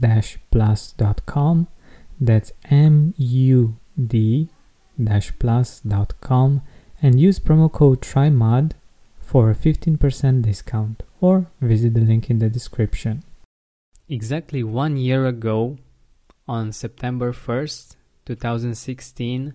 mood-plus.com. That's M U D plus.com and use promo code TRYMOD for a 15% discount or visit the link in the description. Exactly one year ago, on September 1st, 2016,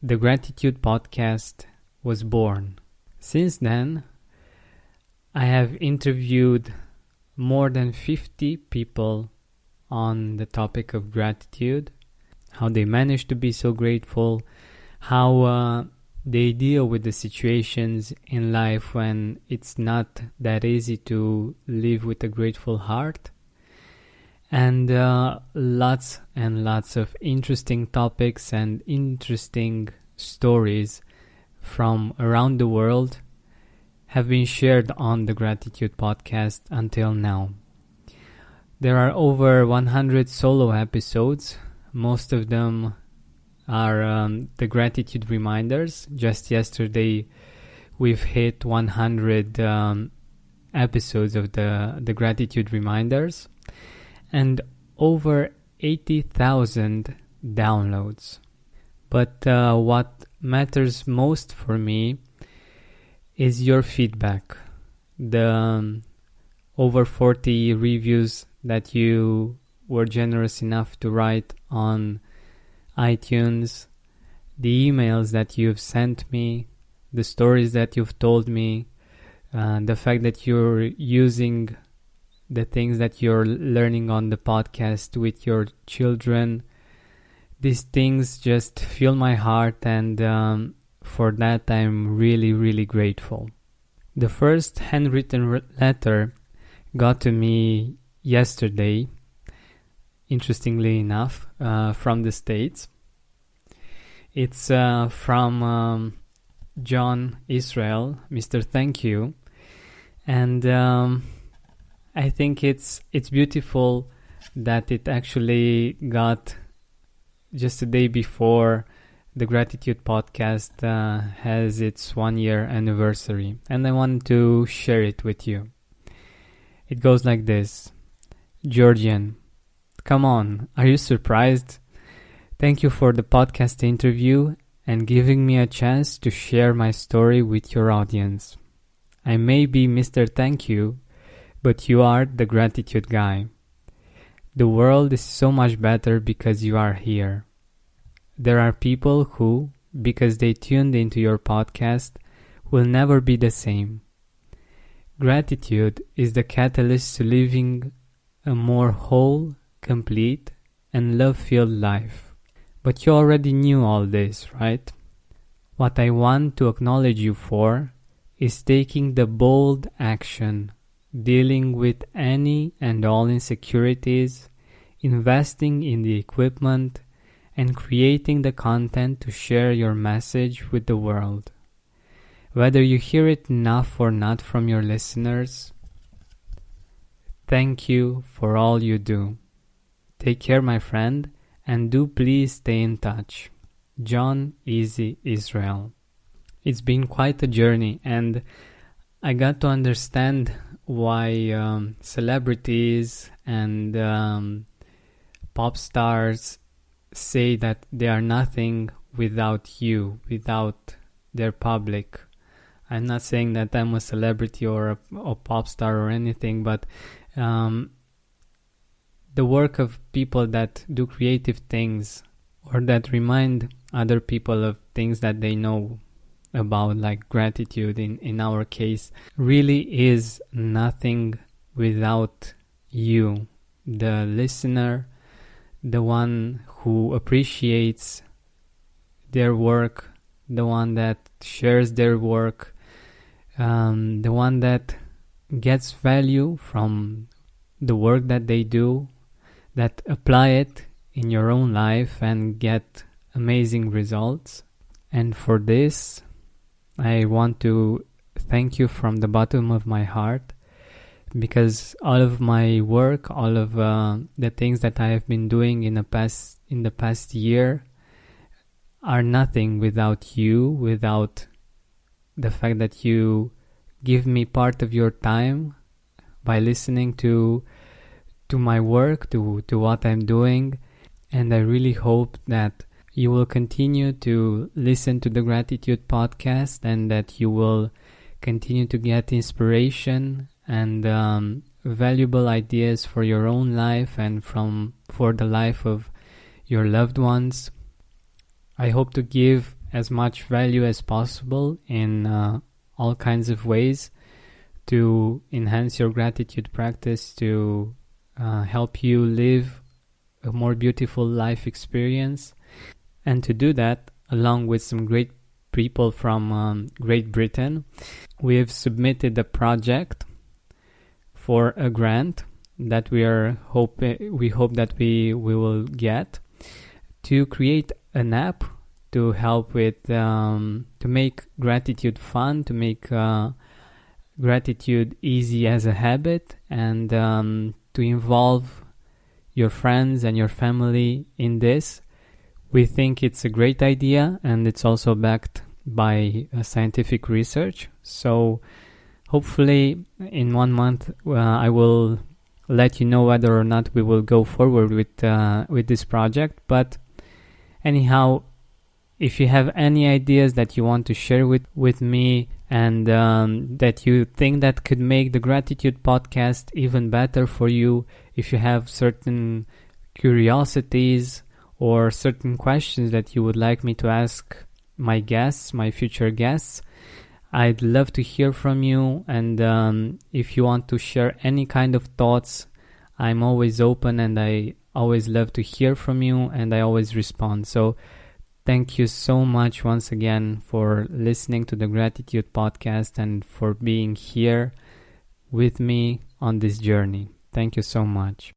the Gratitude Podcast was born. Since then, I have interviewed more than 50 people on the topic of gratitude, how they manage to be so grateful, how uh, they deal with the situations in life when it's not that easy to live with a grateful heart. And uh, lots and lots of interesting topics and interesting stories from around the world have been shared on the Gratitude Podcast until now. There are over 100 solo episodes, most of them are um, the gratitude reminders. Just yesterday, we've hit 100 um, episodes of the the gratitude reminders, and over 80,000 downloads. But uh, what matters most for me is your feedback. The um, over 40 reviews that you were generous enough to write on iTunes, the emails that you've sent me, the stories that you've told me, uh, the fact that you're using the things that you're learning on the podcast with your children. These things just fill my heart, and um, for that, I'm really, really grateful. The first handwritten letter got to me yesterday interestingly enough, uh, from the States. It's uh, from um, John Israel, Mr. Thank You. And um, I think it's it's beautiful that it actually got just a day before the Gratitude Podcast uh, has its one year anniversary, and I want to share it with you. It goes like this Georgian, Come on, are you surprised? Thank you for the podcast interview and giving me a chance to share my story with your audience. I may be Mr. Thank You, but you are the gratitude guy. The world is so much better because you are here. There are people who, because they tuned into your podcast, will never be the same. Gratitude is the catalyst to living a more whole, complete, and love filled life. But you already knew all this, right? What I want to acknowledge you for is taking the bold action, dealing with any and all insecurities, investing in the equipment, and creating the content to share your message with the world. Whether you hear it enough or not from your listeners, thank you for all you do. Take care, my friend, and do please stay in touch. John Easy Israel. It's been quite a journey, and I got to understand why um, celebrities and um, pop stars say that they are nothing without you, without their public. I'm not saying that I'm a celebrity or a, a pop star or anything, but um, the work of people that do creative things or that remind other people of things that they know about, like gratitude in, in our case, really is nothing without you, the listener, the one who appreciates their work, the one that shares their work, um, the one that gets value from the work that they do, that apply it in your own life and get amazing results. And for this, I want to thank you from the bottom of my heart because all of my work, all of uh, the things that I have been doing in the past in the past year are nothing without you, without the fact that you give me part of your time by listening to to my work, to to what I'm doing, and I really hope that you will continue to listen to the gratitude podcast and that you will continue to get inspiration and um, valuable ideas for your own life and from for the life of your loved ones. I hope to give as much value as possible in uh, all kinds of ways to enhance your gratitude practice, to uh, help you live a more beautiful life experience. And to do that, along with some great people from um, Great Britain, we have submitted a project for a grant that we are hoping we hope that we we will get to create an app to help with um, to make gratitude fun, to make uh, gratitude easy as a habit, and um, to involve your friends and your family in this. We think it's a great idea, and it's also backed by uh, scientific research. So, hopefully, in one month, uh, I will let you know whether or not we will go forward with uh, with this project. But anyhow, if you have any ideas that you want to share with, with me and um, that you think that could make the gratitude podcast even better for you, if you have certain curiosities or certain questions that you would like me to ask my guests, my future guests, I'd love to hear from you. And um, if you want to share any kind of thoughts, I'm always open and I always love to hear from you and I always respond. So Thank you so much once again for listening to the Gratitude Podcast and for being here with me on this journey. Thank you so much.